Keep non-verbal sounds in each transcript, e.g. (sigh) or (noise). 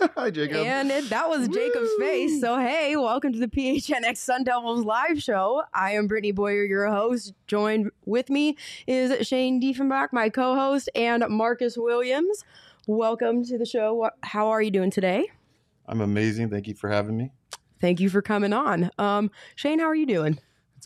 (laughs) Hi, Jacob. And it, that was Jacob's face. So, hey, welcome to the PHNX Sun Devils live show. I am Brittany Boyer, your host. Joined with me is Shane Diefenbach, my co host, and Marcus Williams. Welcome to the show. How are you doing today? I'm amazing. Thank you for having me. Thank you for coming on. Um, Shane, how are you doing?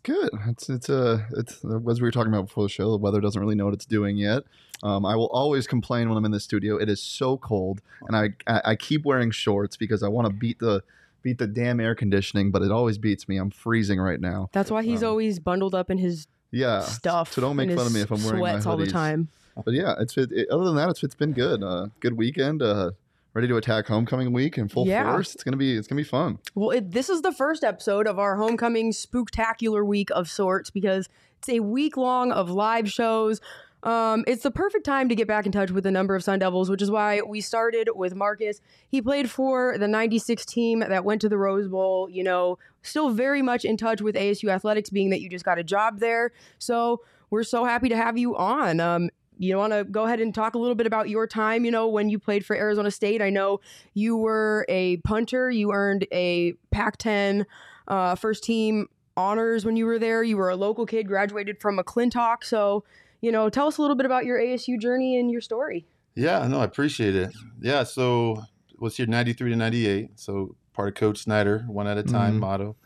Good. It's it's uh it's as we were talking about before the show. The weather doesn't really know what it's doing yet. Um, I will always complain when I'm in the studio. It is so cold, and I I, I keep wearing shorts because I want to beat the beat the damn air conditioning, but it always beats me. I'm freezing right now. That's why he's Um, always bundled up in his Yeah. stuff. So don't make fun of me if I'm wearing my sweats all the time. But yeah, it's it, it- other than that, it's it's been good. Uh, good weekend. Uh, ready to attack homecoming week in full Yeah. force. It's gonna be it's gonna be fun. Well, it, this is the first episode of our homecoming spooktacular week of sorts because it's a week long of live shows. Um, it's the perfect time to get back in touch with a number of Sun Devils, which is why we started with Marcus. He played for the 96 team that went to the Rose Bowl, you know, still very much in touch with ASU athletics, being that you just got a job there. So we're so happy to have you on. Um, you want to go ahead and talk a little bit about your time, you know, when you played for Arizona State? I know you were a punter, you earned a Pac 10 uh, first team honors when you were there. You were a local kid, graduated from McClintock. So, you know, tell us a little bit about your ASU journey and your story. Yeah, no, I appreciate it. Yeah, so was here 93 to 98. So part of Coach Snyder, one at a time Mhm. motto.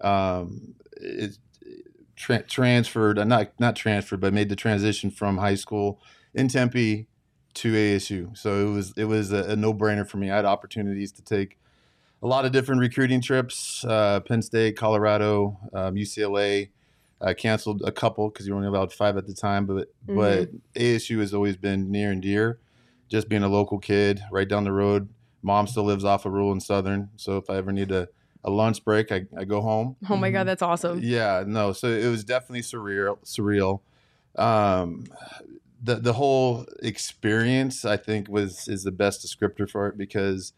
Um, it, tra- transferred, uh, not not transferred, but made the transition from high school in Tempe to ASU. So it was it was a, a no brainer for me. I had opportunities to take a lot of different recruiting trips: uh, Penn State, Colorado, um, UCLA. I canceled a couple because you were only allowed five at the time, but but ASU has always been near and dear. Just being a local kid, right down the road. Mom still lives off of Rural and Southern, so if I ever need a, a lunch break, I, I go home. Oh my God, that's awesome. Yeah, no. So it was definitely surreal. Surreal. Um, the the whole experience, I think, was is the best descriptor for it because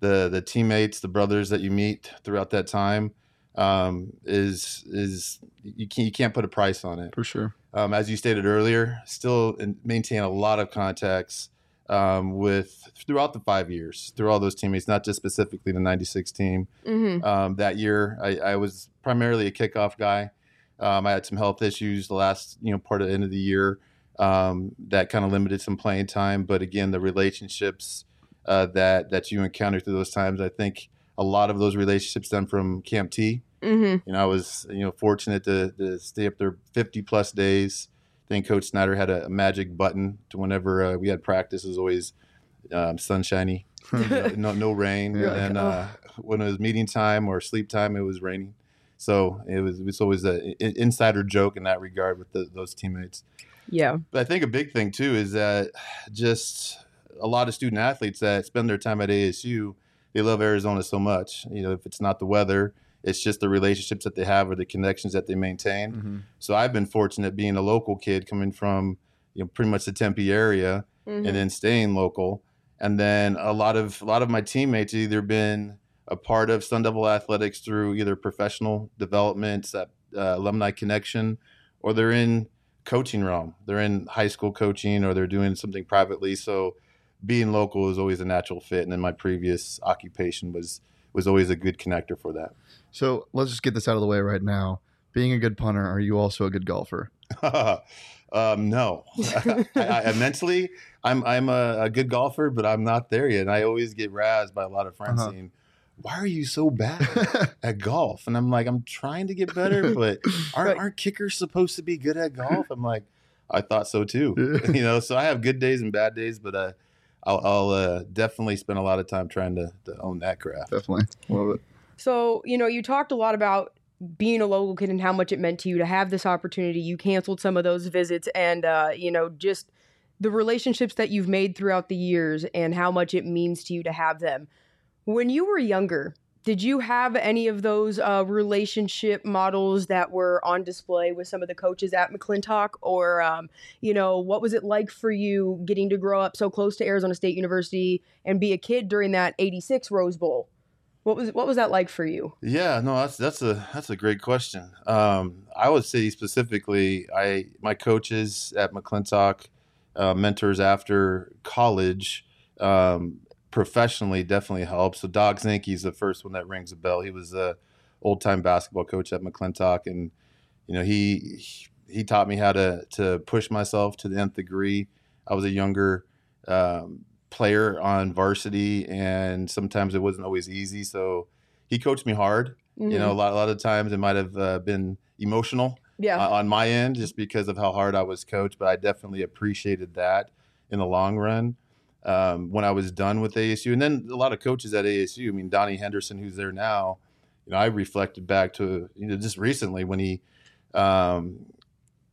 the the teammates, the brothers that you meet throughout that time, um, is is you can't you can't put a price on it. For sure. Um, as you stated earlier, still in, maintain a lot of contacts um, with throughout the five years, through all those teammates, not just specifically the '96 team hmm um, that year. I, I was primarily a kickoff guy. Um, I had some health issues the last you know part of the end of the year um, that kind of limited some playing time. But again, the relationships uh, that that you encounter through those times, I think a lot of those relationships stem from Camp T. hmm You know, I was you know fortunate to, to stay up there 50 plus days. Think Coach Snyder had a, a magic button to whenever uh, we had practice. It was always um, sunshiny, (laughs) know, no no rain. Yeah. And then uh, when it was meeting time or sleep time, it was raining. So it was it was always an insider joke in that regard with the, those teammates. Yeah. But I think a big thing too is that just a lot of student athletes that spend their time at ASU, they love Arizona so much. You know, if it's not the weather, It's just the relationships that they have or the connections that they maintain. Mm-hmm. So I've been fortunate being a local kid coming from you know pretty much the Tempe area Mhm. and then staying local. And then a lot of a lot of my teammates either been a part of Sun Devil Athletics through either professional developments, that uh, alumni connection, or they're in coaching realm. They're in high school coaching or they're doing something privately. So being local is always a natural fit. And then my previous occupation was was always a good connector for that. So let's just get this out of the way right now. Being a good punter, are you also a good golfer? (laughs) um, no, (laughs) I, I, mentally, I'm I'm a, a good golfer, but I'm not there yet. And I always get razzed by a lot of friends Uh-huh. saying, "Why are you so bad (laughs) at golf?" And I'm like, I'm trying to get better, but aren't aren't kickers supposed to be good at golf? I'm like, I thought so too. You know, so I have good days and bad days, but uh, I'll, I'll uh, definitely spend a lot of time trying to, to own that craft. Definitely. Love it. So, you know, you talked a lot about being a local kid and how much it meant to you to have this opportunity. You canceled some of those visits and, uh, you know, just the relationships that you've made throughout the years and how much it means to you to have them. When you were younger, did you have any of those uh, relationship models that were on display with some of the coaches at McClintock? Or, um, you know, what was it like for you getting to grow up so close to Arizona State University and be a kid during that 86 Rose Bowl? What was what was that like for you? Yeah, no, that's that's a that's a great question. Um, I would say specifically, I my coaches at McClintock, uh, mentors after college, um, professionally definitely helped. So Doc Zinke is the first one that rings a bell. He was a old time basketball coach at McClintock, and you know he he taught me how to to push myself to the nth degree. I was a younger um, player on varsity, and sometimes it wasn't always easy. So he coached me hard. You know, a lot, a lot of times it might have uh, been emotional yeah, uh, on my end just because of how hard I was coached, but I definitely appreciated that in the long run um, when I was done with ASU. And then a lot of coaches at ASU, I mean, Donnie Henderson, who's there now, you know, I reflected back to, you know, just recently when he um,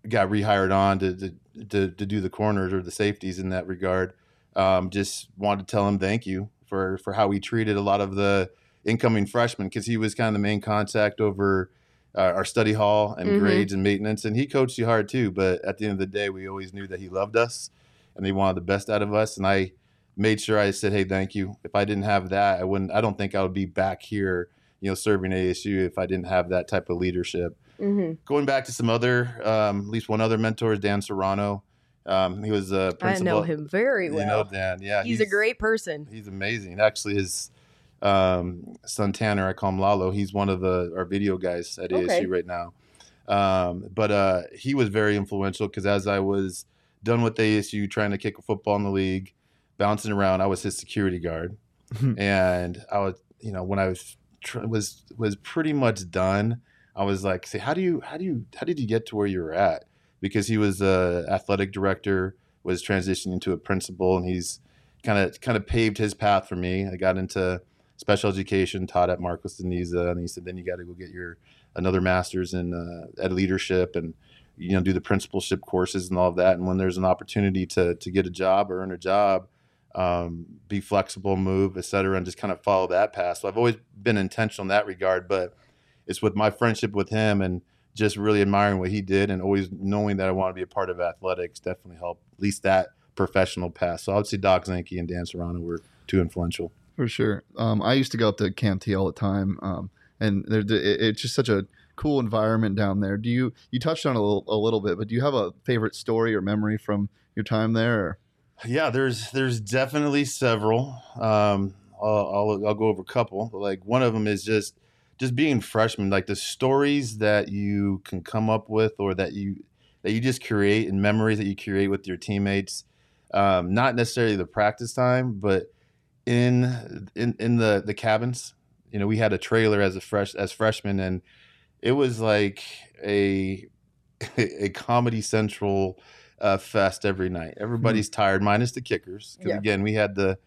got rehired on to, to, to, to do the corners or the safeties in that regard. Um, just wanted to tell him thank you for, for how he treated a lot of the incoming freshmen because he was kind of the main contact over uh, our study hall and Mhm. grades and maintenance. And he coached you hard too. But at the end of the day, we always knew that he loved us and he wanted the best out of us. And I made sure I said, "Hey, thank you." If I didn't have that, I wouldn't. I don't think I would be back here, you know, serving ASU if I didn't have that type of leadership. hmm Going back to some other, um, at least one other mentor is Dan Serrano. Um, he was a I principal. I know him very well. You well. know Dan, yeah. he's, a great person. He's amazing. Actually, his um, son Tanner, I call him Lalo. He's one of the our video guys at Okay. ASU right now. Um, but uh, he was very influential because as I was done with ASU, trying to kick a football in the league, bouncing around, I was his security guard, (laughs) and I was, you know, when I was was was pretty much done, I was like, say, how do you how do you how did you get to where you were at? Because he was a athletic director, was transitioning to a principal, and he's kind of kind of paved his path for me. I got into special education, taught at Marcos de Niza, and he said, then you got to go get your another master's in uh, ed leadership and you know do the principalship courses and all of that. And when there's an opportunity to to get a job or earn a job, um, be flexible, move, et cetera, and just kind of follow that path. So I've always been intentional in that regard, but it's with my friendship with him and just really admiring what he did and always knowing that I want to be a part of athletics definitely helped at least that professional path. So say Doc Zanke and Dan Serrano were too influential. For sure. Um, I used to go up to Camp T all the time, um, and there, it- it's just such a cool environment down there. Do you you touched on a little, a little bit, but do you have a favorite story or memory from your time there? Or? Yeah, there's there's definitely several. Um, I'll, I'll I'll go over a couple. Like one of them is just just being freshman, like the stories that you can come up with or that you that you just create and memories that you create with your teammates. Um, not necessarily the practice time, but in in in the the cabins. You know, we had a trailer as a fresh as freshmen, and it was like a (laughs) a Comedy Central uh, fest every night. Everybody's tired, minus the kickers. Because Yeah. again, we had the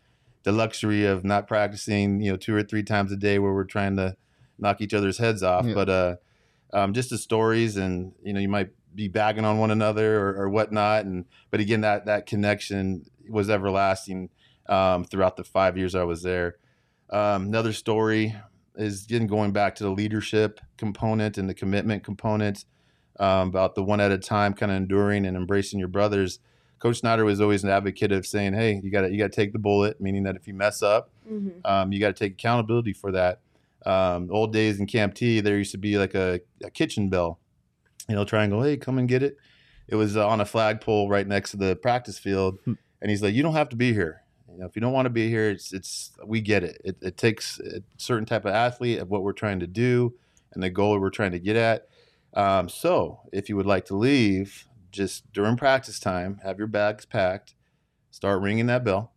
the luxury of not practicing, you know, two or three times a day where we're trying to knock each other's heads off. Yeah. But uh, um, just the stories, and you know, you might be bagging on one another or, or whatnot. And but again, that that connection was everlasting um, throughout the five years I was there. Um, another story is again going back to the leadership component and the commitment component um, about the one at a time kind of enduring and embracing your brothers. Coach Snyder was always an advocate of saying, "Hey, you got to you got to take the bullet," meaning that if you mess up, Mhm. um, you got to take accountability for that. Um, old days in Camp T, there used to be like a, a kitchen bell, you know, try and go, "Hey, come and get it." It was uh, on a flagpole right next to the practice field, Hmm. and he's like, "You don't have to be here. You know, if you don't want to be here, it's it's we get it. It, it takes a certain type of athlete of what we're trying to do and the goal we're trying to get at. Um, so, if you would like to leave, just during practice time, have your bags packed, start ringing that bell,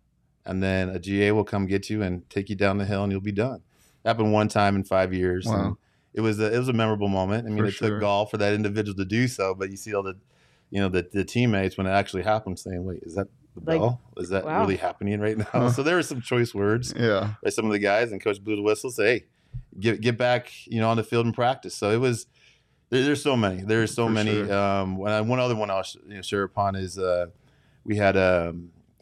and then a GA will come get you and take you down the hill, and you'll be done. Happened one time in five years. Wow. and it was a, it was a memorable moment. I mean, For it sure. took golf for that individual to do so, but you see all the, you know, the, the teammates when it actually happened saying, "Wait, is that the Like, bell? Is that wow. really happening right now?" Huh. (laughs) So there were some choice words Yeah. by some of the guys, and Coach blew the whistle, say, "Hey, get get back, you know, on the field and practice." So it was. There, there's so many. There's so For many. sure. Um, one one other one I'll sh- you know, share upon is uh, we had a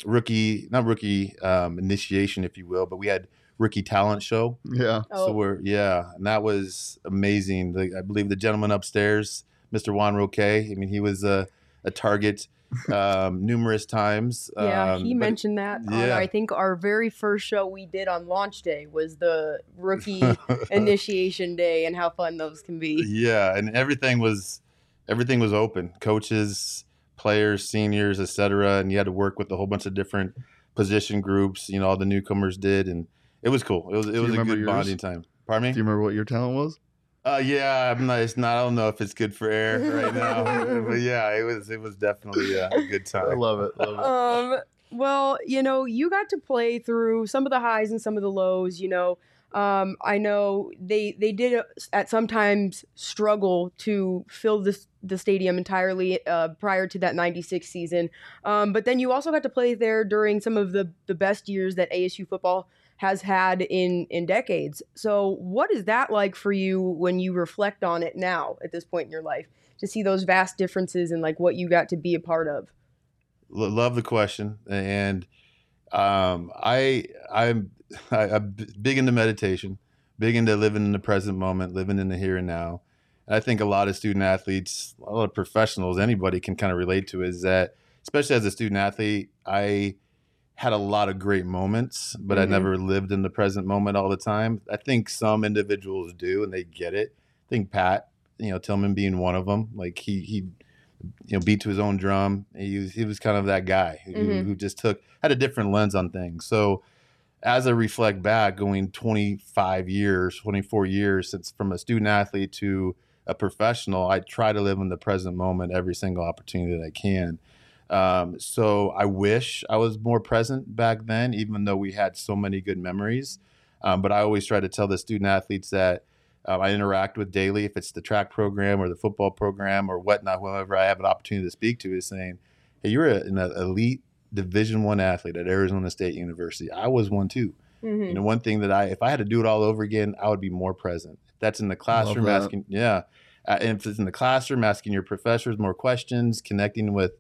rookie, not rookie um, initiation, if you will, but we had rookie talent show. Yeah. Oh, So we're yeah, and that was amazing. The, I believe the gentleman upstairs, Mr. Juan Roque. I mean, he was a, a target (laughs) um, numerous times. yeah, um, he mentioned that. On, yeah. I think our very first show we did on launch day was the rookie (laughs) initiation day and how fun those can be. yeah, and everything was everything was open. Coaches, players, seniors, etc. And you had to work with a whole bunch of different position groups. You know, all the newcomers did, and it was cool. It was it you was a good yours? bonding time. Pardon me. Do you remember what your talent was? Uh, yeah, I'm not. It's not. I don't know if it's good for air right now, (laughs) but yeah, it was. It was definitely a, a good I time. love it. Love it. Um, well, you know, you got to play through some of the highs and some of the lows. You know, um, I know they they did uh, at sometimes struggle to fill this the stadium entirely uh, prior to that '96 season. Um, but then you also got to play there during some of the the best years that ASU football has had in in decades. So, what is that like for you when you reflect on it now at this point in your life to see those vast differences and like what you got to be a part of? Lo- love the question, and um, I I'm (laughs) I, I'm big into meditation, big into living in the present moment, living in the here and now. And I think a lot of student athletes, a lot of professionals, anybody can kind of relate to is that, especially as a student athlete, I had a lot of great moments, but I Mhm. never lived in the present moment all the time. I think some individuals do, and they get it. I think Pat, you know, Tillman being one of them, like he he you know beat to his own drum. He was he was kind of that guy who, Mhm. who just took had a different lens on things. So as I reflect back, going 25 years, 24 years since from a student athlete to a professional, I try to live in the present moment every single opportunity that I can. Um, so I wish I was more present back then, even though we had so many good memories. Um, but I always try to tell the student athletes that um, I interact with daily, if it's the track program or the football program or whatnot, whoever I have an opportunity to speak to, is saying, "Hey, you're a, an elite Division One athlete at Arizona State University. I was one too. Mhm. You know, one thing that I, if I had to do it all over again, I would be more present. If that's in the classroom, asking, yeah, uh, and if it's in the classroom, asking your professors more questions, connecting with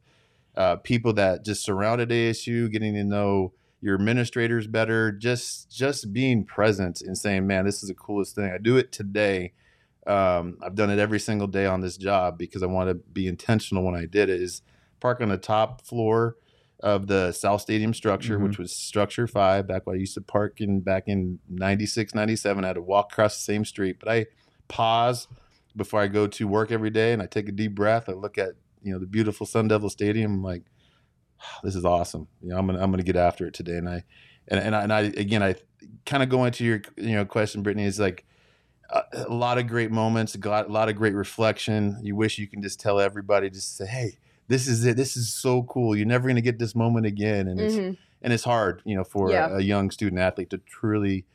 uh, people that just surrounded ASU, getting to know your administrators better, just just being present and saying, "Man, this is the coolest thing. I do it today. Um, I've done it every single day on this job because I want to be intentional when I did it. Is park on the top floor of the South Stadium structure, Mhm. which was structure five, back when I used to park in back in 96, 97. I had to walk across the same street, but I pause before I go to work every day and I take a deep breath. I look at, you know, the beautiful Sun Devil Stadium. I'm like, this is awesome. You know, I'm gonna I'm gonna get after it today. And I and and I, and I again I kind of go into your you know question, Brittany, is like a, a lot of great moments, a lot, a lot of great reflection. You wish you can just tell everybody, just say, hey, this is it. This is so cool. You're never gonna get this moment again, and it's Mhm. and it's hard, you know, for Yeah. a, a young student athlete to truly,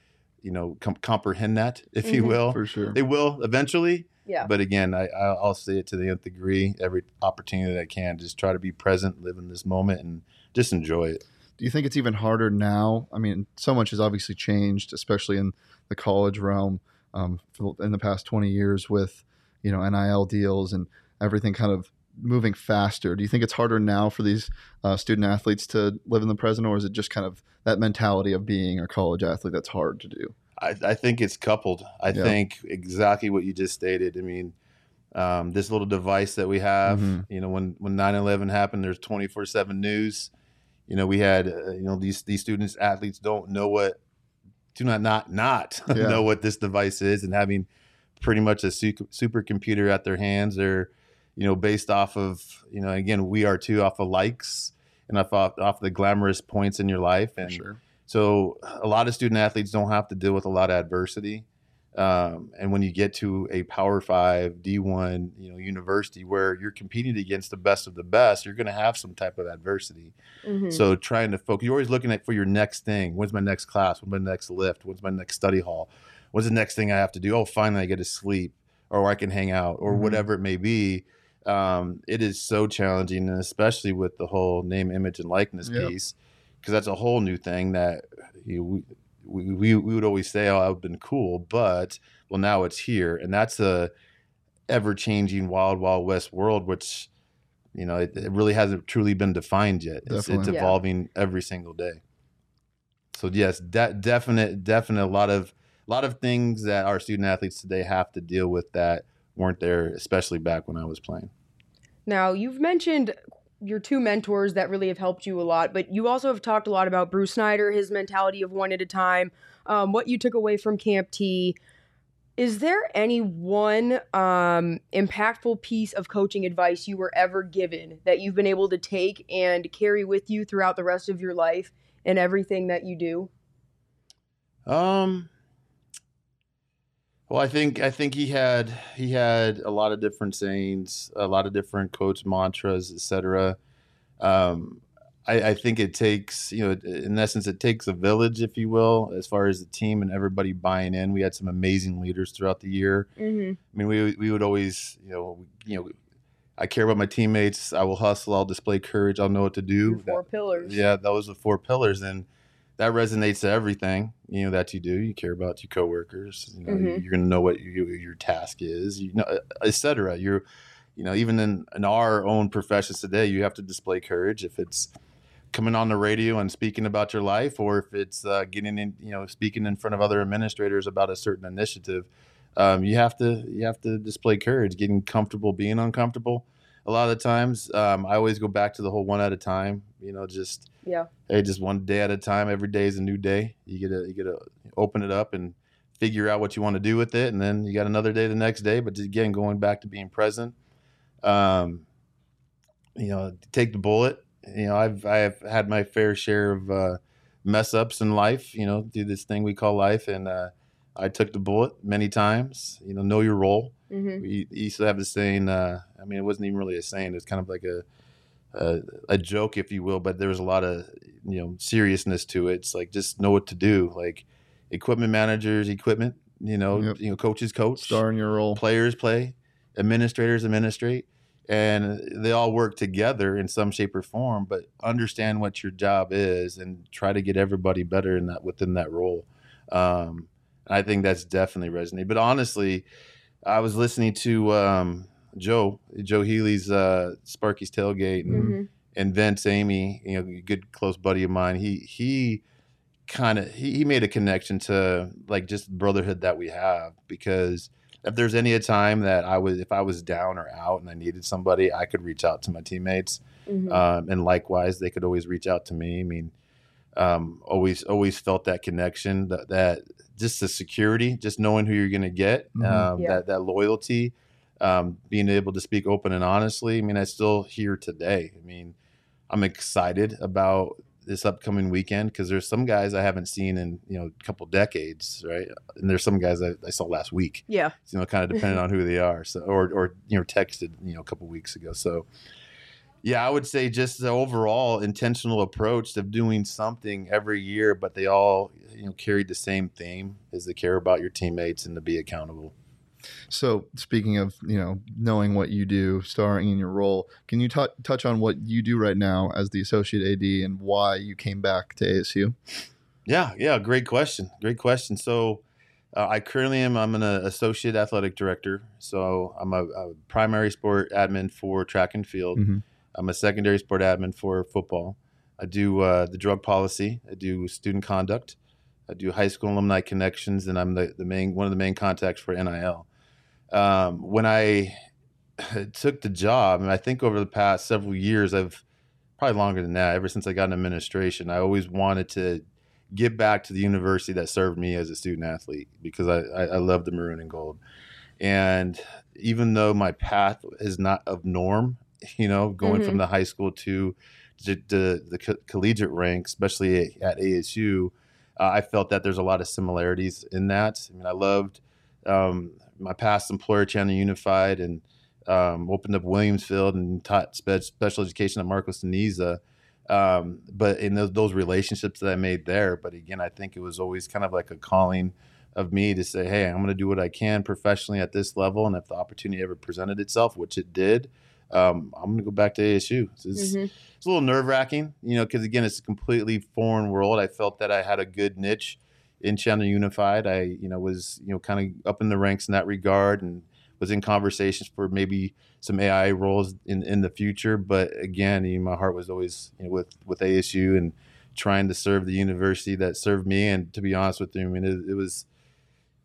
you know, com- comprehend that, if you Mhm. will. For sure. They will eventually, Yeah. but again, I, I'll I'll say it to the nth degree. Every opportunity that I can, just try to be present, live in this moment, and just enjoy it. Do you think it's even harder now? I mean, so much has obviously changed, especially in the college realm um, in the past 20 years with, you know, NIL deals and everything kind of moving faster. Do you think it's harder now for these uh, student athletes to live in the present, or is it just kind of that mentality of being a college athlete that's hard to do? I, I think it's coupled. I Yeah. think exactly what you just stated. I mean, um, this little device that we have, Mhm. you know, when when 9/11 happened, there's 24/7 news. You know, we had uh, you know these these students athletes don't know what do not not not (laughs) Yeah. know what this device is, and having pretty much a su- supercomputer at their hands, they're you know based off of you know again we are too off of likes and off off, off the glamorous points in your life and sure. So a lot of student athletes don't have to deal with a lot of adversity. Um, and when you get to a Power Five, D one, you know, university where you're competing against the best of the best, you're going to have some type of adversity. Mhm. So trying to focus, you're always looking at for your next thing. When's my next class? When's my next lift? When's my next study hall? What's the next thing I have to do? Oh, finally I get to sleep, or I can hang out, or Mhm. whatever it may be. Um, it is so challenging, and especially with the whole name, image, and likeness Yep. piece, because that's a whole new thing that you know, we, we we we would always say, "Oh, I've been cool," but well, now it's here, and that's a ever changing wild wild west world, which you know it, it really hasn't truly been defined yet. It's, it's Definitely. Yeah. evolving every single day. So yes, de- definite, definite. A lot of a lot of things that our student athletes today have to deal with that weren't there, especially back when I was playing. Now, you've mentioned your two mentors that really have helped you a lot, but you also have talked a lot about Bruce Snyder, his mentality of one at a time, um, what you took away from Camp T. Is there any one um, impactful piece of coaching advice you were ever given that you've been able to take and carry with you throughout the rest of your life and everything that you do? Um. Well, I think I think he had he had a lot of different sayings, a lot of different coach mantras, etc. Um, I, I think it takes you know, in essence, it takes a village, if you will, as far as the team and everybody buying in. We had some amazing leaders throughout the year. Mm-hmm. I mean, we we would always you know you know, I care about my teammates. I will hustle. I'll display courage. I'll know what to do. Four pillars. Yeah, those are the four pillars, and that resonates to everything you know that you do. You care about your coworkers. You know, Mhm. you're going to know what your, your task is. You know, etc. You're, you know, even in, in our own professions today, you have to display courage. If it's coming on the radio and speaking about your life, or if it's uh, getting in, you know, speaking in front of other administrators about a certain initiative, um, you have to you have to display courage. Getting comfortable being uncomfortable. A lot of the times, um, I always go back to the whole one at a time. You know, just Yeah. hey, just one day at a time. Every day is a new day. You get to you gotta open it up and figure out what you want to do with it, and then you got another day the next day. But again, going back to being present. Um, you know, take the bullet. You know, I've I've had my fair share of uh, mess ups in life. You know, do this thing we call life, and uh, I took the bullet many times. You know, know your role. Mm-hmm. We used to have this saying. Uh, I mean, it wasn't even really a saying. It was kind of like a, a a joke, if you will. But there was a lot of you know seriousness to it. It's like just know what to do. Like equipment managers, equipment. You know, Yep. you know, coaches coach, Star in your role. players play, administrators administrate, and they all work together in some shape or form. But understand what your job is and try to get everybody better in that within that role. Um, and I think that's definitely resonated. But honestly, I was listening to um, Joe Joe Healy's uh, Sparky's tailgate and, Mm-hmm. and Vince Amey, you know, good close buddy of mine. He he kind of he, he made a connection to like just brotherhood that we have because if there's any a time that I was if I was down or out and I needed somebody, I could reach out to my teammates, Mm-hmm. um, and likewise they could always reach out to me. I mean, um, always always felt that connection that that just the security, just knowing who you're going to get, Mhm. um, Yeah. that that loyalty, um, being able to speak open and honestly. I mean, I still here today. I mean, I'm excited about this upcoming weekend because there's some guys I haven't seen in you know a couple decades, right? And there's some guys I, I saw last week yeah. you know, kind of depending on who they are. So, or, or, you know, texted, you know, a couple weeks ago. So, yeah, I would say just the overall intentional approach of doing something every year, but they all, you know, carried the same theme is to care about your teammates and to be accountable. So, speaking of you know knowing what you do, starring in your role, can you tou touch on what you do right now as the associate AD and why you came back to ASU? Yeah, yeah, great question. Great question. So, uh, I currently am. I'm an uh, associate athletic director. So I'm a, a primary sport admin for track and field. Mhm. I'm a secondary sport admin for football. I do uh, the drug policy. I do student conduct. I do high school alumni connections, and I'm the, the main one of the main contacts for NIL. Um, when I (laughs) took the job, and I think over the past several years, I've probably longer than that. Ever since I got in administration, I always wanted to give back to the university that served me as a student athlete because I, I, I love the maroon and gold. And even though my path is not of norm, (laughs) you know, going Mhm. from the high school to the, the, the co- collegiate rank, especially at ASU, uh, I felt that there's a lot of similarities in that. I mean, I loved um, my past employer, Chandler Unified, and um, opened up Williams Field and taught spe- special education at Marcos Niza. Um, but in those, those relationships that I made there, but again, I think it was always kind of like a calling of me to say, hey, I'm going to do what I can professionally at this level. And if the opportunity ever presented itself, which it did, um, I'm going to go back to ASU. It's, it's, Mhm. it's a little nerve wracking, you know, because again, it's a completely foreign world. I felt that I had a good niche in Chandler Unified. I, you know, was, you know, kind of up in the ranks in that regard and was in conversations for maybe some AD roles in, in the future. But again, you know, my heart was always you know, with, with ASU and trying to serve the university that served me. And to be honest with you, I mean, it, it was,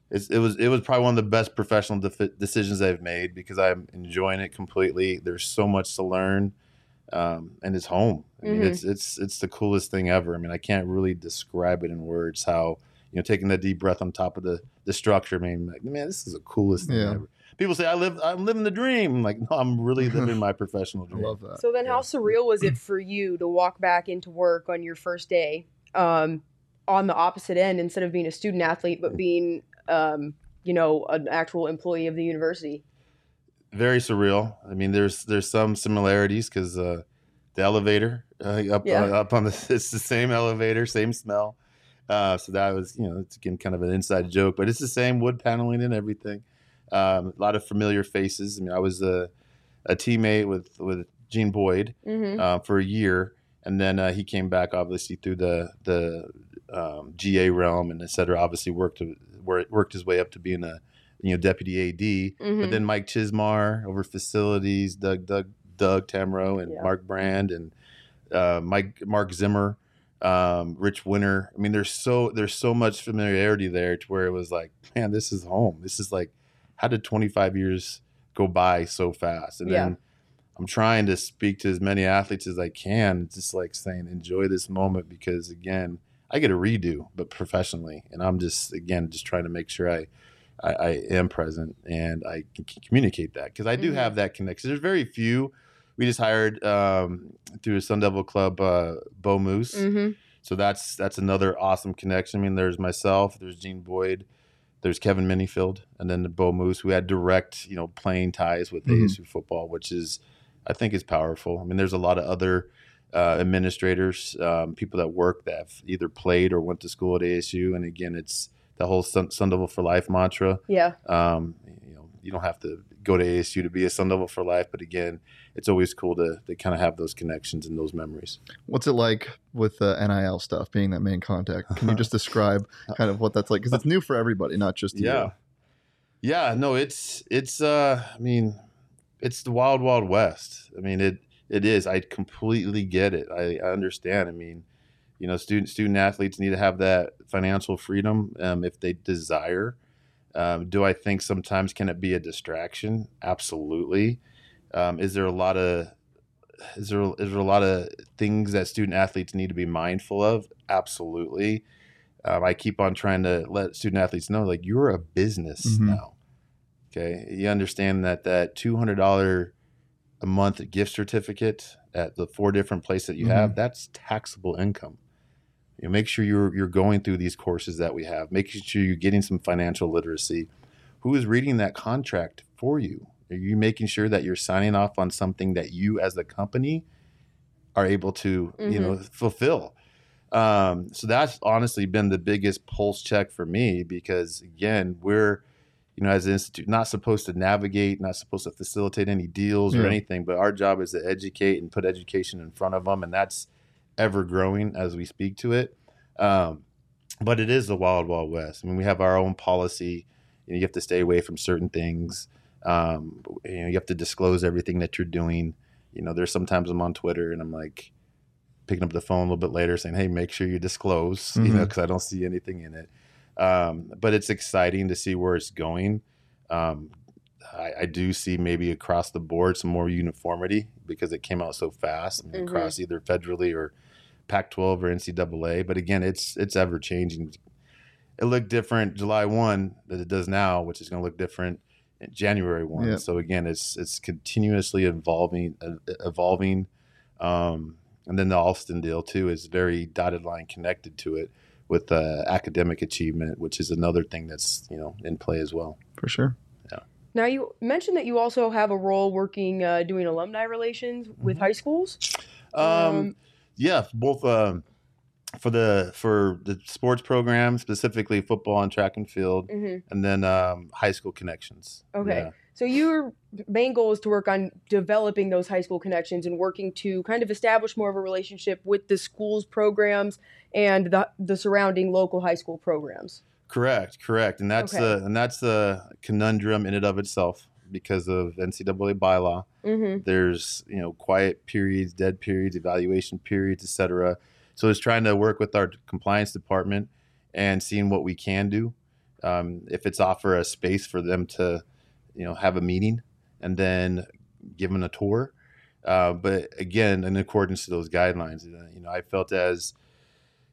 it's, it was, it was probably one of the best professional def- decisions I've made because I'm enjoying it completely. There's so much to learn. Um, and it's home. I mean, Mhm. it's, it's, it's the coolest thing ever. I mean, I can't really describe it in words how, you know, taking that deep breath on top of the, the structure. I mean, like, man, this is the coolest thing Yeah. ever. People say I live, I'm living the dream. I'm like, no, I'm really living (laughs) my professional I dream. love that. So then, how surreal was it for you to walk back into work on your first day, um, on the opposite end, instead of being a student athlete, but being, um, you know, an actual employee of the university? very surreal. I mean, there's there's some similarities because uh, the elevator uh, up Yeah. uh, up on the (laughs) it's the same elevator, same smell. Uh, so that was you know it's again kind of an inside joke, but it's the same wood paneling and everything. Um, a lot of familiar faces. I mean, I was a, a teammate with with Jean Boyd Mm-hmm. uh, for a year, and then uh, he came back obviously through the the um, GA realm and et cetera. Obviously worked to, wor- worked his way up to being a you know deputy AD. Mm-hmm. But then Mike Chismar over facilities, Doug Doug Doug Tamro and Yeah. Mark Brand and uh, Mike Mark Zimmer, um, Rich Winter. I mean, there's so there's so much familiarity there to where it was like, man, this is home. This is like, how did 25 years go by so fast? And Yeah. then I'm trying to speak to as many athletes as I can, just like saying, enjoy this moment because again, I get a redo, but professionally, and I'm just again just trying to make sure I I, I am present and I can communicate that because I do Mhm. have that connection. There's very few. We just hired um, through the Sun Devil Club, uh, Bo Moose. Mm-hmm. So that's that's another awesome connection. I mean, there's myself, there's Jean Boyd, there's Kevin Miniefield, and then the Bo Moose, who had direct, you know, playing ties with Mhm. ASU football, which is, I think, is powerful. I mean, there's a lot of other uh, administrators, um, people that work that have either played or went to school at ASU, and again, it's the whole Sun, Sun Devil for Life mantra. Yeah. Um, you know, you don't have to go to ASU to be a Sun Devil for life, but again, it's always cool to, to kind of have those connections and those memories. What's it like with the NIL stuff, being that main contact? Can you (laughs) just describe kind of what that's like? Because it's new for everybody, not just you. yeah yeah no it's it's uh i mean it's the wild wild west i mean it it is i completely get it i, I understand i mean you know student student athletes need to have that financial freedom um, if they desire um, do i think sometimes can it be a distraction absolutely um, is there a lot of is there is there a lot of things that student athletes need to be mindful of absolutely um, I keep on trying to let student athletes know like you're a business Mhm. now. Okay, you understand that that two hundred dollar a month gift certificate at the four different places that you have that's taxable income. You know, make sure you're you're going through these courses that we have, making sure you're getting some financial literacy. Who is reading that contract for you? Are you making sure that you're signing off on something that you as a company are able to you know fulfill? Um, so that's honestly been the biggest pulse check for me because again, we're, you know, as an institute, not supposed to navigate, not supposed to facilitate any deals or anything, but our job is to educate and put education in front of them, and that's ever growing as we speak to it. Um, but it is the wild, wild west. I mean, we have our own policy. You, know, you have to stay away from certain things. Um, you know, you have to disclose everything that you're doing. You know, there's sometimes I'm on Twitter and I'm like, picking up the phone a little bit later saying, "Hey, make sure you disclose," (laughs) you know, because I don't see anything in it. Um, but it's exciting to see where it's going. Um, I, I do see maybe across the board some more uniformity because it came out so fast. I mean, Mhm. across either federally or Pac-12 or NCAA. But again, it's it's ever changing. It looked different July one that it does now, which is going to look different in January one. Yeah. So again, it's it's continuously evolving, uh, evolving. Um, and then the Alston deal too is very dotted line connected to it with uh, academic achievement, which is another thing that's you know in play as well. for sure. Now you mentioned that you also have a role working uh, doing alumni relations with high schools. Um, yeah, both um, for the for the sports program, specifically football and track and field, mhm. and then um, high school connections. Okay. Yeah. So your main goal is to work on developing those high school connections and working to kind of establish more of a relationship with the school's programs and the the surrounding local high school programs. Correct, correct, and that's Okay. the and that's the conundrum in and of itself because of NCAA bylaw. Mm-hmm. There's you know quiet periods, dead periods, evaluation periods, etc. So it's trying to work with our compliance department and seeing what we can do. Um, if it's offer a space for them to, you know, have a meeting and then give them a tour. Uh, but again, in accordance to those guidelines, you know, I felt as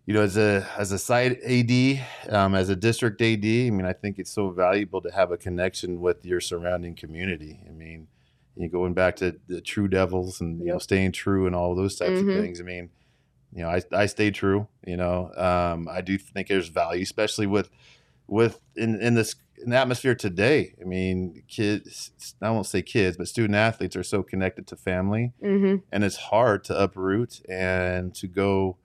you know, as a as a site AD, um, as a district AD, I mean, I think it's so valuable to have a connection with your surrounding community. I mean, you going back to the True Devils and you know staying true and all those types Mhm. of things. I mean, you know, I I stay true. You know, um, I do think there's value, especially with with in in this in the atmosphere today. I mean, kids. I won't say kids, but student athletes are so connected to family Mm-hmm. and it's hard to uproot and to go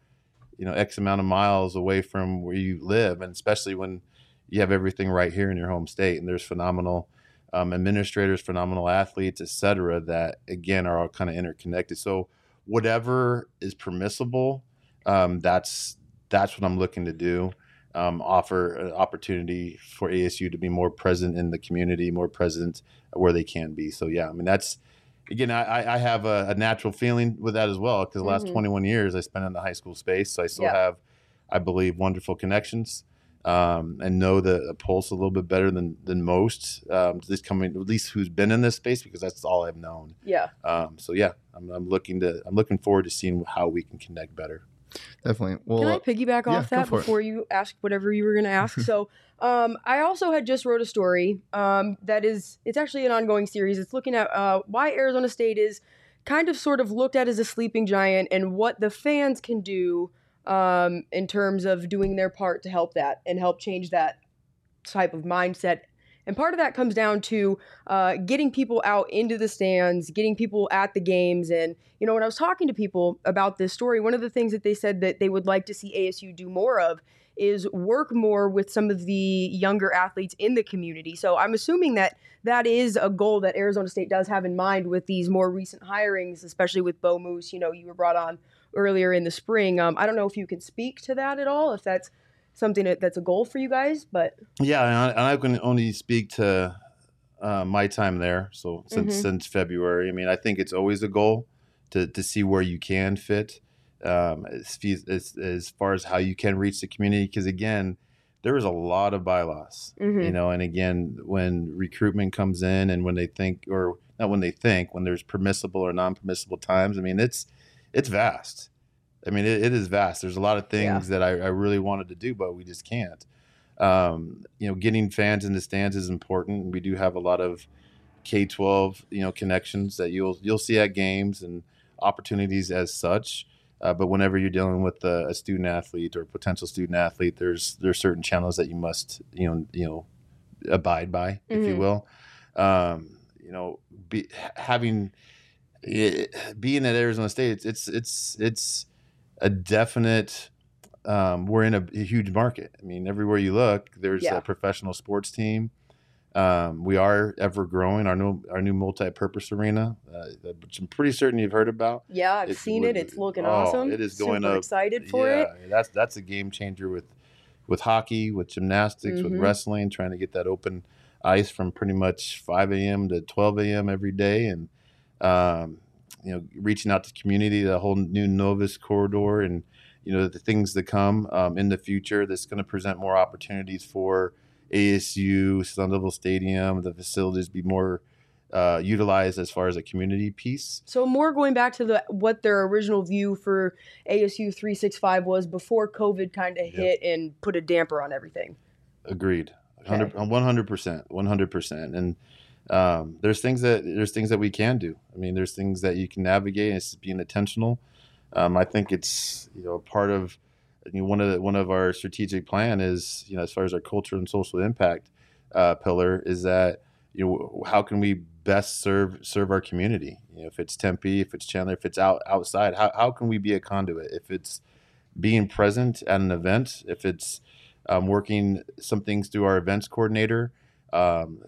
you know x amount of miles away from where you live and especially when you have everything right here in your home state and there's phenomenal um, administrators phenomenal athletes et cetera that again are all kind of interconnected. So whatever is permissible um, that's that's what i'm looking to do um, offer an opportunity for asu to be more present in the community more present where they can be. So yeah i mean that's again, I, I have a, a natural feeling with that as well because the last Mhm. 21 years I spent in the high school space. So I still Yeah. have, I believe, wonderful connections um, and know the, the pulse a little bit better than than most. Um, at least coming, at least who's been in this space because that's all I've known. Yeah. Um, so yeah, I'm, I'm looking to, I'm looking forward to seeing how we can connect better. Definitely. Well, Can I uh, piggyback yeah, off go that for it. before you ask whatever you were going to ask? (laughs) so, um, I also had just wrote a story um, that is, it's actually an ongoing series. It's looking at uh, why Arizona State is kind of sort of looked at as a sleeping giant and what the fans can do um, in terms of doing their part to help that and help change that type of mindset. And part of that comes down to uh, getting people out into the stands, getting people at the games. And, you know, when I was talking to people about this story, one of the things that they said that they would like to see ASU do more of is work more with some of the younger athletes in the community. So I'm assuming that that is a goal that Arizona State does have in mind with these more recent hirings, especially with Bo Moose. You know, you were brought on earlier in the spring. Um, I don't know if you can speak to that at all, if that's something that, that's a goal for you guys, but Yeah, and I, and I can only speak to uh, my time there. So since Mhm. since February, I mean, I think it's always a goal to to see where you can fit um, as, as as far as how you can reach the community. Because again, there is a lot of bylaws, Mhm. you know. And again, when recruitment comes in, and when they think, or not when they think, when there's permissible or non-permissible times, I mean, it's it's vast. I mean, it, it is vast. There's a lot of Yeah. things that I, I really wanted to do, but we just can't um, you know, getting fans in the stands is important. We do have a lot of K twelve, you know, connections that you'll you'll see at games and opportunities as such. Uh, but whenever you're dealing with a, a student athlete or potential student athlete, there's there's certain channels that you must you know you know abide by, if you Mhm. will. Um, you know, be, having it, being at Arizona State, it's it's it's it's a definite. Um, we're in a, a huge market. I mean, everywhere you look, there's Yeah. a professional sports team. Um, we are ever growing. Our new our new multi-purpose arena, uh, which I'm pretty certain you've heard about. yeah, I've It's seen it. It's looking oh, awesome. it is going Super up. excited for it. yeah, that's that's a game changer with with hockey, with gymnastics, with Mhm. wrestling. Trying to get that open ice from pretty much 5 a.m. to 12 a.m. every day, and um, you know, reaching out to the community, the whole new Novus corridor, and you know the things that come um, in the future. That's going to present more opportunities for ASU, Sun Devil Stadium, the facilities be more uh, utilized as far as a community piece. So more going back to the what their original view for ASU 365 was before COVID kind of Yep. hit and put a damper on everything. Agreed. Okay. One hundred percent. One hundred percent. And um, there's things that there's things that we can do. I mean, there's things that you can navigate. And it's being intentional. Um, I think it's you know a part of you know, one of the, one of our strategic plan is you know as far as our culture and social impact uh, pillar is that you know how can we best serve serve our community. You know, if it's Tempe, if it's Chandler, if it's out outside, how how can we be a conduit? If it's being present at an event, if it's um, working some things through our events coordinator, um,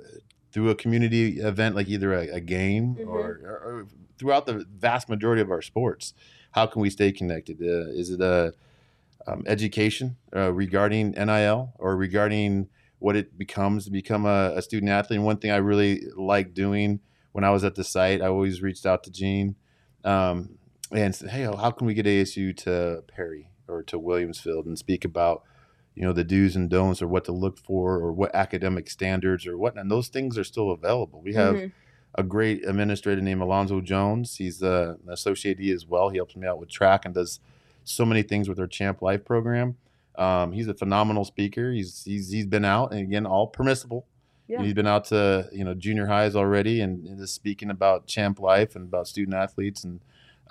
through a community event like either a, a game Mhm. or, or, or throughout the vast majority of our sports. How can we stay connected? Uh, is it a um, education uh, regarding NIL or regarding what it becomes to become a, a student athlete? And one thing I really like doing when I was at the site, I always reached out to Jean um, and said, "Hey, how can we get ASU to Perry or to Williams Field and speak about?" you know the do's and don'ts or what to look for or what academic standards or what and those things are still available we have Mhm. a great administrator named alonzo jones he's uh, an associate D as well he helps me out with track and does so many things with our champ life program um, he's a phenomenal speaker he's, he's he's been out and again all permissible Yeah. he's been out to you know junior highs already and, and is speaking about champ life and about student athletes and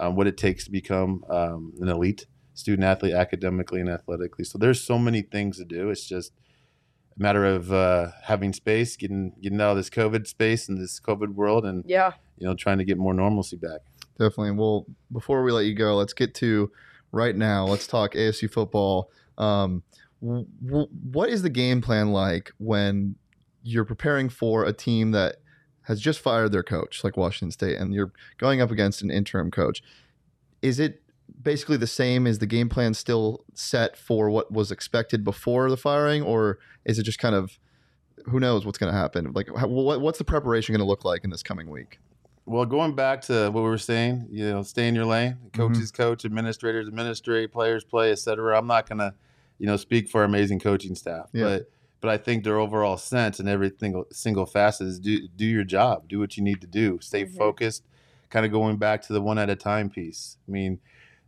um, what it takes to become um, an elite student athlete academically and athletically. So there's so many things to do. It's just a matter of uh, having space, getting getting out of this COVID space and this COVID world, and Yeah. you know trying to get more normalcy back. Definitely. Well, before we let you go, let's get to right now. Let's talk ASU football. Um, w- w- what is the game plan like when you're preparing for a team that has just fired their coach, like Washington State, and you're going up against an interim coach? Is it basically the same? Is the game plan still set for what was expected before the firing, or is it just kind of who knows what's going to happen? Like, how, what, what's the preparation going to look like in this coming week? Well, going back to what we were saying, you know, stay in your lane. Coaches coach, administrators administrate, players play, etc. I'm not gonna, you know, speak for our amazing coaching staff, Yeah. but but I think their overall sense and every single single facet is do do your job, do what you need to do, stay Mhm. focused. Kind of going back to the one at a time piece. I mean,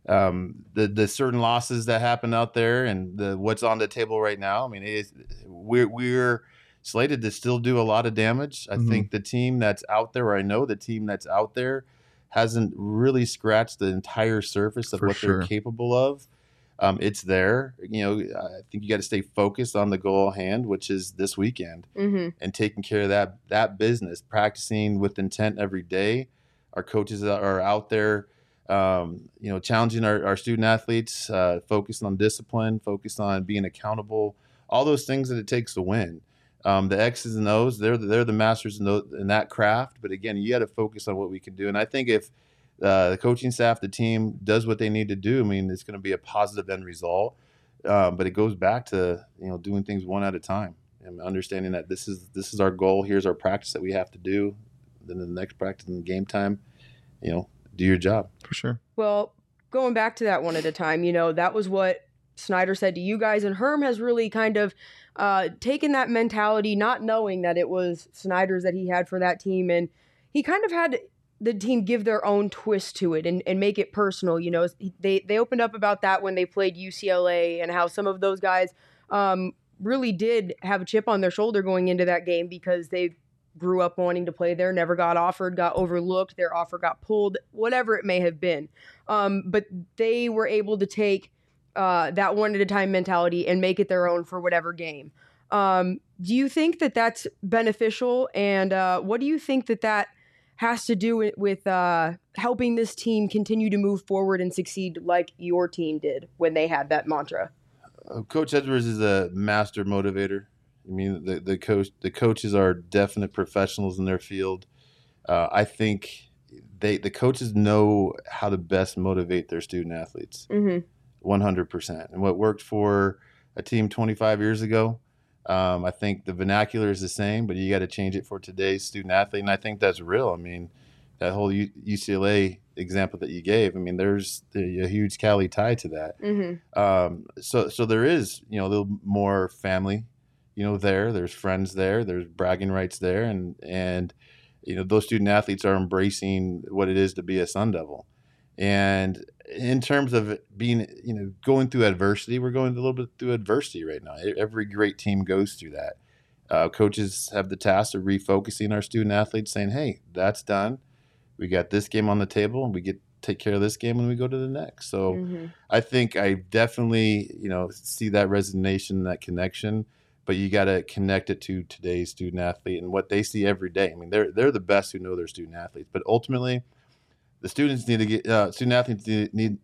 um, the the certain losses that happen out there and the what's on the table right now. I mean, it is, we're we're slated to still do a lot of damage. I Mhm. think the team that's out there, or I know the team that's out there, hasn't really scratched the entire surface of For what sure. they're capable of. Um, it's there. You know, I think you got to stay focused on the goal hand, which is this weekend hmm and taking care of that that business, practicing with intent every day. Our coaches are are out there, um, you know, challenging our, our student athletes, uh, focusing on discipline, focused on being accountable, all those things that it takes to win. Um, the X's and O's, they're they're the masters in, those, in that craft. But again, you got to focus on what we can do. And I think if uh, the coaching staff, the team does what they need to do, I mean, it's going to be a positive end result. Um, but it goes back to you know doing things one at a time and understanding that this is this is our goal. Here's our practice that we have to do. Then the next practice in game time, you know, do your job. For sure. Well, going back to that one at a time, you know, that was what Snyder said to you guys, and Herm has really kind of uh, taken that mentality, not knowing that it was Snyder's that he had for that team, and he kind of had the team give their own twist to it and, and make it personal. You know, they they opened up about that when they played UCLA and how some of those guys um, really did have a chip on their shoulder going into that game because they grew up wanting to play there, never got offered, got overlooked, their offer got pulled, whatever it may have been. Um, but they were able to take uh, that one at a time mentality and make it their own for whatever game. Um, do you think that that's beneficial? And uh, what do you think that that has to do with, uh, helping this team continue to move forward and succeed like your team did when they had that mantra? Uh, coach Edwards is a master motivator. I mean, the the coach the coaches are definite professionals in their field. Uh, I think they the coaches know how to best motivate their student athletes. Mm-hmm. 100%. And what worked for a team 25 years ago, um, I think the vernacular is the same, but you got to change it for today's student athlete. And I think that's real. I mean, that whole U- UCLA example that you gave. I mean, there's the, a huge Cali tie to that. Mm-hmm. Um, so so there is you know a little more family, you know there. There's friends there. There's bragging rights there, and and you know those student athletes are embracing what it is to be a Sun Devil. And in terms of being you know going through adversity, we're going a little bit through adversity right now. Every great team goes through that. Uh, coaches have the task of refocusing our student athletes, saying, "Hey, that's done. We got this game on the table, and we get take care of this game when we go to the next." So. Mm-hmm. I think I definitely, you know, see that resonation, that connection, but you got to connect it to today's student athlete and what they see every day. I mean, they're they're the best who know their student athletes, but ultimately, the students need to get uh, student athletes need, need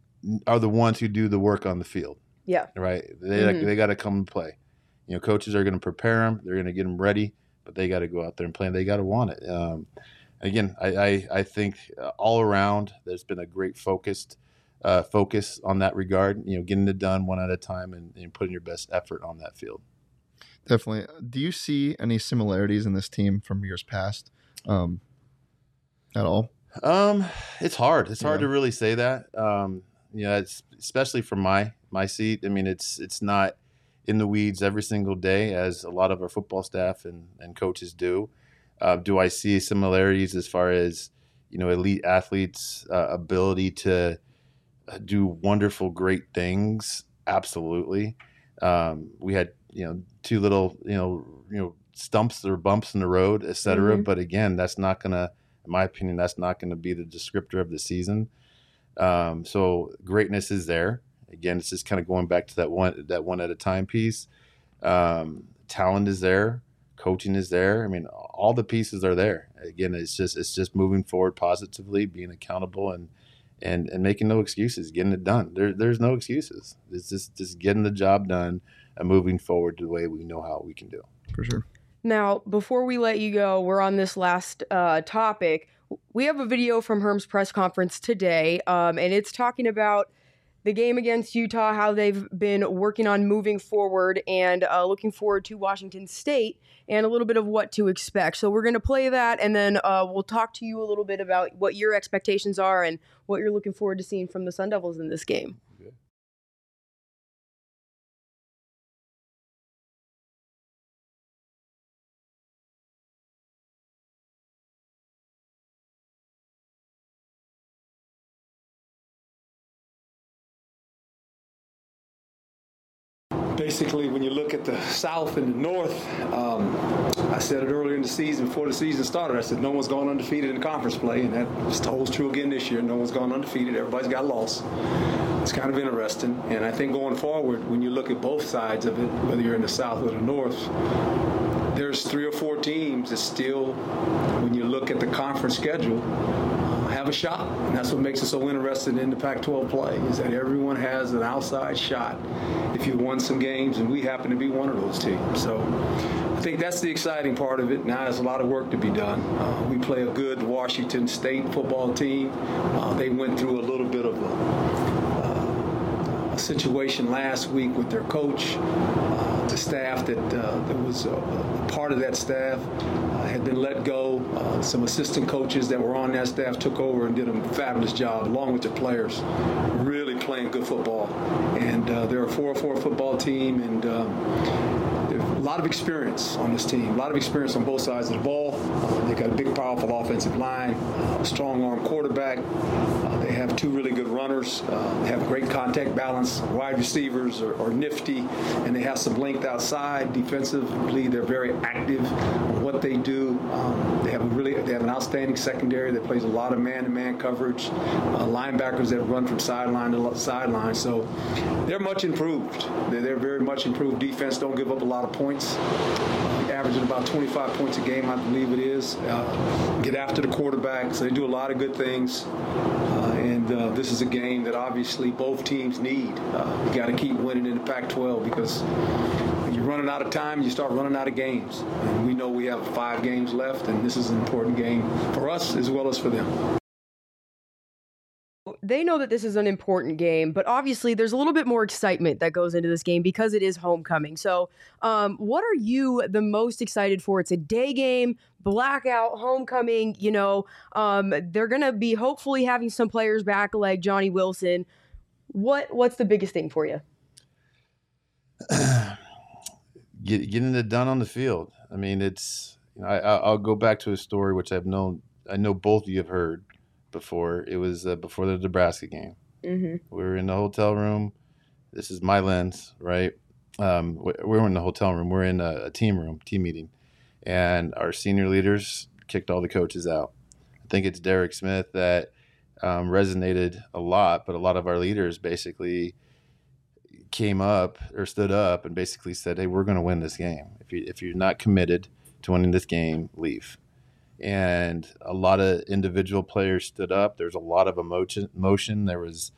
are the ones who do the work on the field, Yeah. right? They Mhm. they got to come and play. You know, coaches are going to prepare them, they're going to get them ready, but they got to go out there and play. and They got to want it. Um, again, I, I I think uh, all around there's been a great focused uh, focus on that regard. You know, getting it done one at a time and, and putting your best effort on that field. Definitely. Do you see any similarities in this team from years past um, at all? Um, it's hard. It's hard Yeah. to really say that. Um, you know, it's especially from my my seat. I mean, it's it's not in the weeds every single day as a lot of our football staff and and coaches do. Uh, do I see similarities as far as you know elite athletes' uh, ability to uh, do wonderful, great things? Absolutely. Um, we had you know two little you know you know stumps or bumps in the road, et cetera. Mhm. But again, that's not gonna, in my opinion, that's not gonna be the descriptor of the season. Um, so greatness is there. Again, it's just kind of going back to that one that one at a time piece. Um, talent is there, coaching is there. I mean, all the pieces are there. Again, it's just it's just moving forward positively, being accountable, and and and making no excuses, getting it done. There, there's no excuses. It's just just getting the job done and moving forward the way we know how we can do. For sure. Now, before we let you go, we're on this last uh, topic. We have a video from Herm's press conference today, um, and it's talking about the game against Utah, how they've been working on moving forward and uh, looking forward to Washington State, and a little bit of what to expect. So, we're going to play that, and then uh, we'll talk to you a little bit about what your expectations are and what you're looking forward to seeing from the Sun Devils in this game. Basically, when you look at the South and the North, um, I said it earlier in the season, before the season started, I said no one's gone undefeated in conference play, and that holds true again this year. No one's gone undefeated. Everybody's got lost. It's kind of interesting, and I think going forward, when you look at both sides of it, whether you're in the South or the North, there's three or four teams that still, when you look at the conference schedule, have a shot. And that's what makes it so interesting in the Pac-12 play is that everyone has an outside shot if you won some games, and we happen to be one of those teams. So I think that's the exciting part of it. Now there's a lot of work to be done. Uh, we play a good Washington State football team. Uh, they went through a little bit of a a situation last week with their coach. Uh, the staff that, uh, that was a, a part of that staff uh, had been let go. Uh, some assistant coaches that were on that staff took over and did a fabulous job, along with the players, really playing good football. And uh, they're a 4-4 football team, and um, a lot of experience on this team, a lot of experience on both sides of the ball. Uh, they got a big, powerful offensive line, uh, a strong arm quarterback. Have two really good runners. Uh, have great contact balance. Wide receivers are, are nifty, and they have some length outside. Defensively, they're very active what they do. Um, they have a really they have an outstanding secondary that plays a lot of man-to-man coverage. Uh, linebackers that run from sideline to sideline. So they're much improved. They're, they're very much improved defense. Don't give up a lot of points. Averaging about 25 points a game, I believe it is. Uh, get after the quarterback. So they do a lot of good things. And uh, this is a game that obviously both teams need. Uh, you got to keep winning in the Pac-12 because when you're running out of time, you start running out of games. And we know we have five games left, and this is an important game for us as well as for them. They know that this is an important game, but obviously there's a little bit more excitement that goes into this game because it is homecoming. So, um, what are you the most excited for? It's a day game, blackout, homecoming. You know, um, they're gonna be hopefully having some players back like Johnny Wilson. What what's the biggest thing for you? (clears throat) Get, getting it done on the field. I mean, it's. You know, I, I'll go back to a story which I've known. I know both of you have heard before. It was uh, before the Nebraska game. Mm-hmm. We were in the hotel room. This is my lens, right? Um, we we were in the hotel room. We're in a, a team room, team meeting, and our senior leaders kicked all the coaches out. I think it's Derek Smith that um, resonated a lot, but a lot of our leaders basically came up or stood up and basically said, "Hey, we're going to win this game. If you if you're not committed to winning this game, leave." And a lot of individual players stood up. There's a lot of emotion. Motion. There was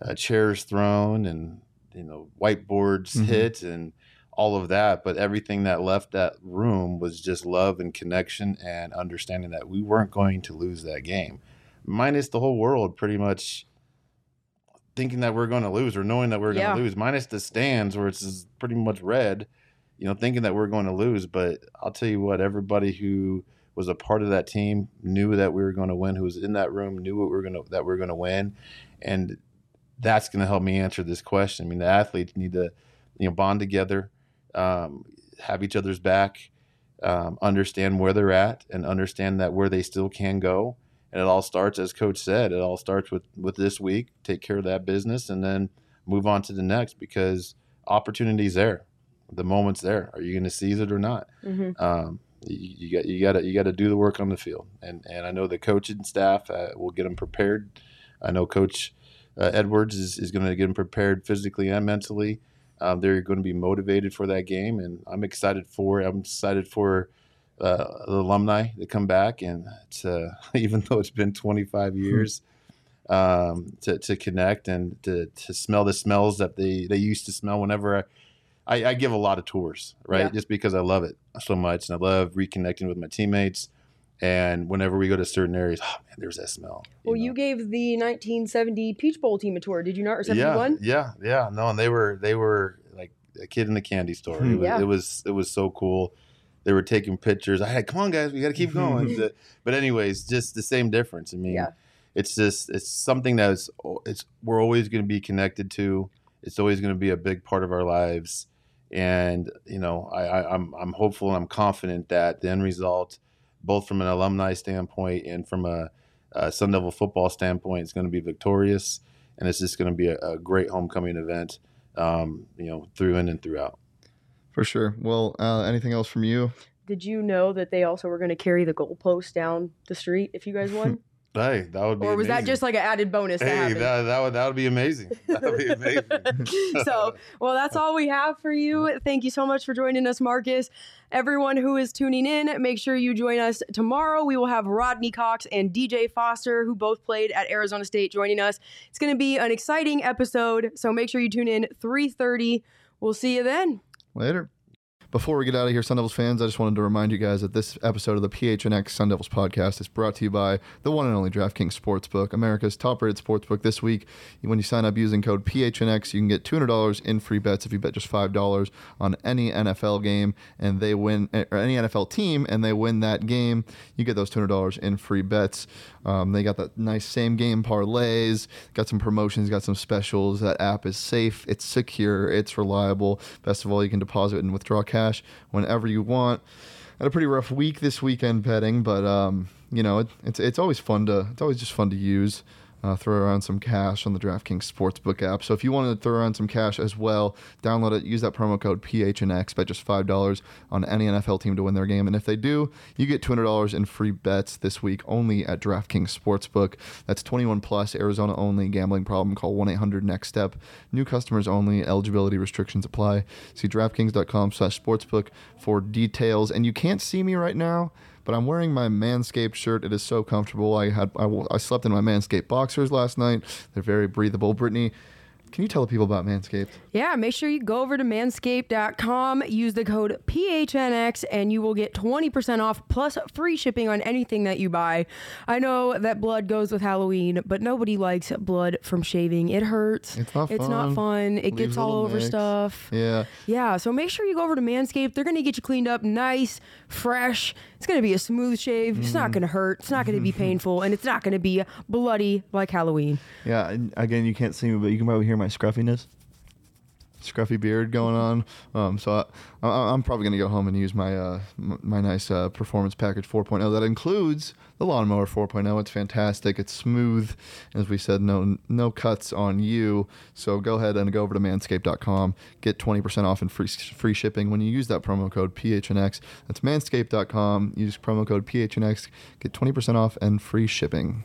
uh, chairs thrown and you know whiteboards Mhm. hit and all of that. But everything that left that room was just love and connection and understanding that we weren't going to lose that game, minus the whole world pretty much thinking that we're going to lose or knowing that we're going Yeah. to lose, minus the stands where it's pretty much red, you know, thinking that we're going to lose. But I'll tell you what, everybody who was a part of that team knew that we were going to win. Who was in that room knew what we were going to that we are going to win, and that's going to help me answer this question. I mean, the athletes need to, you know, bond together, um, have each other's back, um, understand where they're at, and understand that where they still can go. And it all starts, as Coach said, it all starts with with this week. Take care of that business, and then move on to the next because opportunity's there. The moment's there. Are you going to seize it or not? Mm-hmm. um, you, you got you got to you got to do the work on the field, and and I know the coaching staff uh, will get them prepared. I know Coach uh, Edwards is, is going to get them prepared physically and mentally. Um, they're going to be motivated for that game, and I'm excited for. I'm excited for uh, the alumni to come back, and to, (laughs) even though it's been 25 years. Um, to, to connect and to, to smell the smells that they, they used to smell whenever I, I, I give a lot of tours, right? Yeah. Just because I love it so much, and I love reconnecting with my teammates. And whenever we go to certain areas, oh man, there's that smell. Well, know? you gave the 1970 Peach Bowl team a tour, did you not? Or yeah, 71? yeah, yeah. No, and they were they were like a kid in the candy store. Hmm. It was, Yeah. it was it was so cool. They were taking pictures. I had, come on, guys, we got to keep going. (laughs) But anyways, just the same difference. I mean, Yeah. it's just it's something that's it's we're always going to be connected to. It's always going to be a big part of our lives, and you know, I, I I'm I'm hopeful and I'm confident that the end result, both from an alumni standpoint and from a, a Sun Devil football standpoint, is going to be victorious, and it's just going to be a, a great homecoming event, um, you know, through in and throughout. For sure. Well, uh, anything else from you? Did you know that they also were going to carry the goalpost down the street if you guys won? (laughs) Hey, that would be. or was that just like an added bonus Hey, happen? that that would that would be amazing. (laughs) That would be amazing. (laughs) so, well, that's all we have for you. Thank you so much for joining us, Marcus. Everyone who is tuning in, make sure you join us tomorrow. We will have Rodney Cox and DJ Foster, who both played at Arizona State, joining us. It's going to be an exciting episode, so make sure you tune in 3:30. We'll see you then. Later. Before we get out of here, Sun Devils fans, I just wanted to remind you guys that this episode of the PHNX Sun Devils podcast is brought to you by the one and only DraftKings Sportsbook, America's top-rated sportsbook. This week, when you sign up using code PHNX, you can get $200 in free bets if you bet just $5 on any NFL game and they win, or any NFL team, and they win that game. You get those $200 in free bets. Um, they got that nice same game parlays, got some promotions, got some specials. That app is safe, it's secure, it's reliable. Best of all, you can deposit and withdraw cash whenever you want. Had a pretty rough week this weekend betting, but um, you know it, it's it's always fun to it's always just fun to use. Uh, throw around some cash on the DraftKings Sportsbook app. So if you want to throw around some cash as well, download it. Use that promo code PHNX. Bet just five dollars on any NFL team to win their game, and if they do, you get two hundred dollars in free bets this week only at DraftKings Sportsbook. That's twenty one plus, Arizona only. Gambling problem? Call one eight hundred Next Step. New customers only. Eligibility restrictions apply. See DraftKings.com slash sportsbook for details. And you can't see me right now but I'm wearing my Manscaped shirt. It is so comfortable. I had I, I slept in my Manscaped boxers last night. They're very breathable. Brittany, Can you tell the people about Manscaped? Yeah, make sure you go over to manscaped.com, use the code PHNX, and you will get 20% off plus free shipping on anything that you buy. I know that blood goes with Halloween, but nobody likes blood from shaving. It hurts. It's not fun. It's not fun. It Leaves gets all over mix. stuff. Yeah. Yeah, so make sure you go over to Manscaped. They're going to get you cleaned up nice, fresh. It's going to be a smooth shave. It's Mm. not going to hurt. It's not going to be (laughs) painful. And it's not going to be bloody like Halloween. Yeah, and again, you can't see me, but you can probably hear my scruffiness. Scruffy beard going on. Um, so I, I'm probably going to go home and use my uh, my nice uh, performance package 4.0 that includes the lawnmower 4.0. It's fantastic. It's smooth, as we said. No no cuts on you. So go ahead and go over to manscaped.com. Get 20% off and free free shipping when you use that promo code PHNX. That's manscaped.com. Use promo code PHNX. Get 20% off and free shipping.